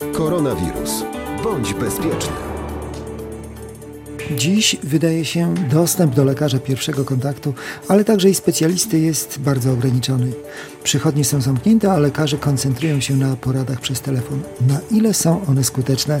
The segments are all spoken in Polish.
Koronawirus. Bądź bezpieczny. Dziś wydaje się dostęp do lekarza pierwszego kontaktu, ale także i specjalisty jest bardzo ograniczony. Przychodnie są zamknięte, a lekarze koncentrują się na poradach przez telefon. Na ile są one skuteczne?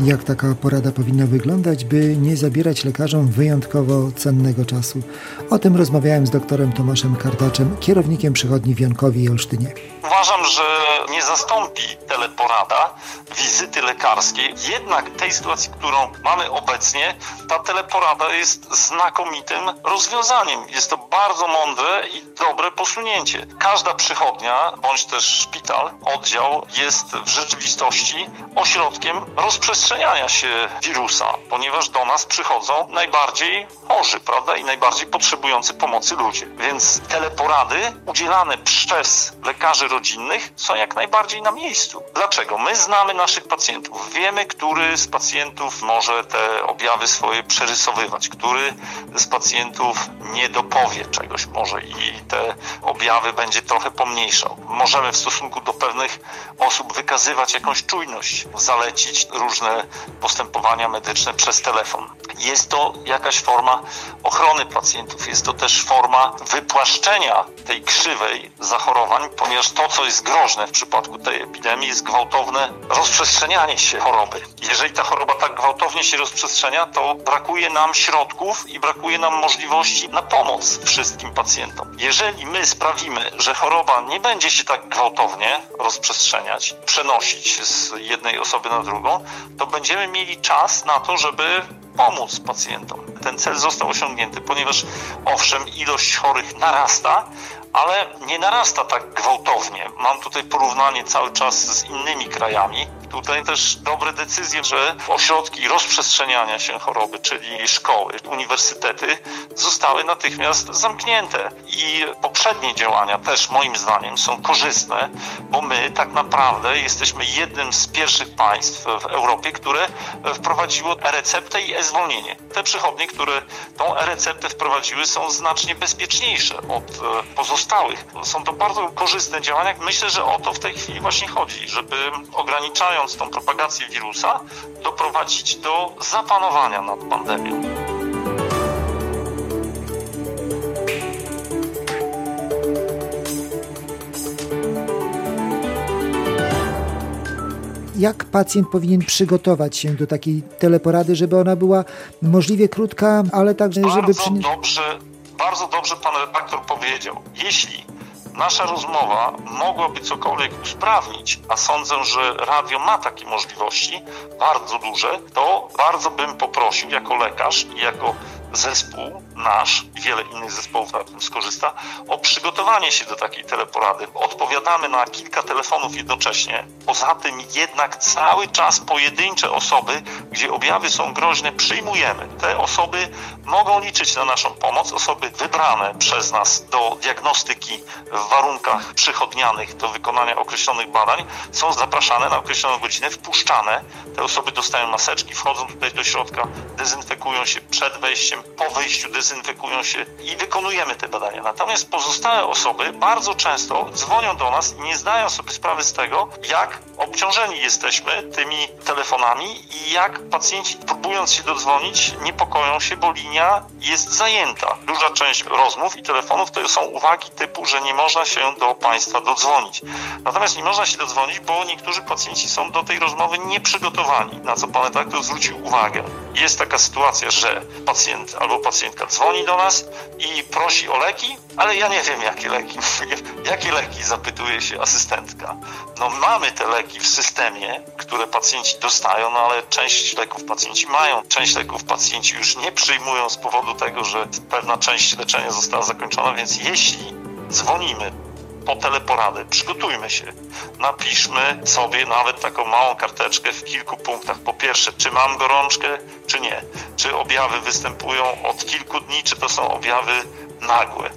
Jak taka porada powinna wyglądać, by nie zabierać lekarzom wyjątkowo cennego czasu? O tym rozmawiałem z doktorem Tomaszem Kartaczem, kierownikiem przychodni w Jankowie i Olsztynie. Uważam, że nie zastąpi teleporada wizyty lekarskiej. Jednak tej sytuacji, którą mamy obecnie, ta teleporada jest znakomitym rozwiązaniem. Jest to bardzo mądre i dobre posunięcie. Każda przychodnia bądź też szpital, oddział jest w rzeczywistości ośrodkiem rozprzestrzeniania się wirusa, ponieważ do nas przychodzą najbardziej chorzy, prawda, i najbardziej potrzebujący pomocy ludzie. Więc teleporady udzielane przez lekarzy rodzinnych są jak najbardziej na miejscu. Dlaczego? My znamy naszych pacjentów. Wiemy, który z pacjentów może te objawy swoje przerysowywać, który z pacjentów nie dopowie czegoś może i te objawy będzie trochę pomniejszał. Możemy w stosunku do pewnych osób wykazywać jakąś czujność, zalecić różne postępowania medyczne przez telefon. Jest to jakaś forma ochrony pacjentów, jest to też forma wypłaszczenia tej krzywej zachorowań, ponieważ to, co jest groźne w przypadku tej epidemii, jest gwałtowne rozprzestrzenianie się choroby. Jeżeli ta choroba tak gwałtownie się rozprzestrzenia, to brakuje nam środków i brakuje nam możliwości na pomoc wszystkim pacjentom. Jeżeli my sprawimy, że choroba nie będzie się tak gwałtownie rozprzestrzeniać, przenosić z jednej osoby na drugą, to będziemy mieli czas na to, żeby pomóc pacjentom. Ten cel został osiągnięty, ponieważ owszem, ilość chorych narasta, ale nie narasta tak gwałtownie. Mam tutaj porównanie cały czas z innymi krajami. Tutaj też dobre decyzje, że ośrodki rozprzestrzeniania się choroby, czyli szkoły, uniwersytety, zostały natychmiast zamknięte. I poprzednie działania też moim zdaniem są korzystne, bo my tak naprawdę jesteśmy jednym z pierwszych państw w Europie, które wprowadziło e-receptę i e-zwolnienie. Te przychodnie, które tą e-receptę wprowadziły, są znacznie bezpieczniejsze od pozostałych. Są to bardzo korzystne działania. Myślę, że o to w tej chwili właśnie chodzi, żeby ograniczając tą propagację wirusa, doprowadzić do zapanowania nad pandemią. Jak pacjent powinien przygotować się do takiej teleporady, żeby ona była możliwie krótka, ale także, bardzo żeby przynieść... Dobrze, bardzo dobrze pan redaktor powiedział. Jeśli nasza rozmowa mogłaby cokolwiek usprawnić, a sądzę, że radio ma takie możliwości, bardzo duże, to bardzo bym poprosił jako lekarz i jako zespół nasz i wiele innych zespołów na tym skorzysta, o przygotowanie się do takiej teleporady. Odpowiadamy na kilka telefonów jednocześnie. Poza tym jednak cały czas pojedyncze osoby, gdzie objawy są groźne, przyjmujemy. Te osoby mogą liczyć na naszą pomoc. Osoby wybrane przez nas do diagnostyki w warunkach przychodnianych do wykonania określonych badań są zapraszane na określoną godzinę, wpuszczane. Te osoby dostają maseczki, wchodzą tutaj do środka, dezynfekują się przed wejściem, po wyjściu dezynfekują się i wykonujemy te badania. Natomiast pozostałe osoby bardzo często dzwonią do nas i nie zdają sobie sprawy z tego, jak obciążeni jesteśmy tymi telefonami i jak pacjenci próbując się dodzwonić niepokoją się, bo linia jest zajęta. Duża część rozmów i telefonów to są uwagi typu, że nie można się do Państwa dodzwonić. Natomiast nie można się dodzwonić, bo niektórzy pacjenci są do tej rozmowy nieprzygotowani, na co Pan redaktor zwrócił uwagę. Jest taka sytuacja, że pacjent albo pacjentka dzwoni do nas i prosi o leki, ale ja nie wiem jakie leki. jakie leki, zapytuje się asystentka. No mamy te leki w systemie, które pacjenci dostają, no ale część leków pacjenci mają, część leków pacjenci już nie przyjmują z powodu tego, że pewna część leczenia została zakończona, więc jeśli dzwonimy po teleporadę. Przygotujmy się. Napiszmy sobie nawet taką małą karteczkę w kilku punktach. Po pierwsze, czy mam gorączkę, czy nie. Czy objawy występują od kilku dni, czy to są objawy nagłe.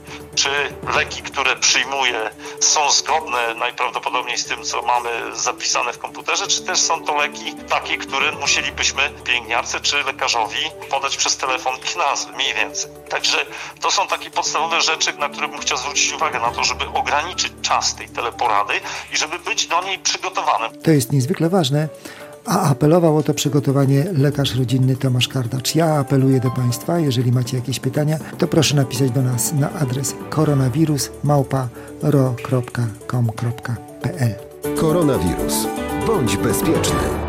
Czy leki, które przyjmuje, są zgodne najprawdopodobniej z tym, co mamy zapisane w komputerze, czy też są to leki takie, które musielibyśmy pielęgniarce czy lekarzowi podać przez telefon ich nazwy, mniej więcej. Także to są takie podstawowe rzeczy, na które bym chciał zwrócić uwagę, na to, żeby ograniczyć czas tej teleporady i żeby być do niej przygotowanym. To jest niezwykle ważne, a apelował o to przygotowanie lekarz rodzinny Tomasz Kardacz. Ja apeluję do Państwa, jeżeli macie jakieś pytania, to proszę napisać do nas na adres koronawirus.ro.com.pl Koronawirus. Bądź bezpieczny.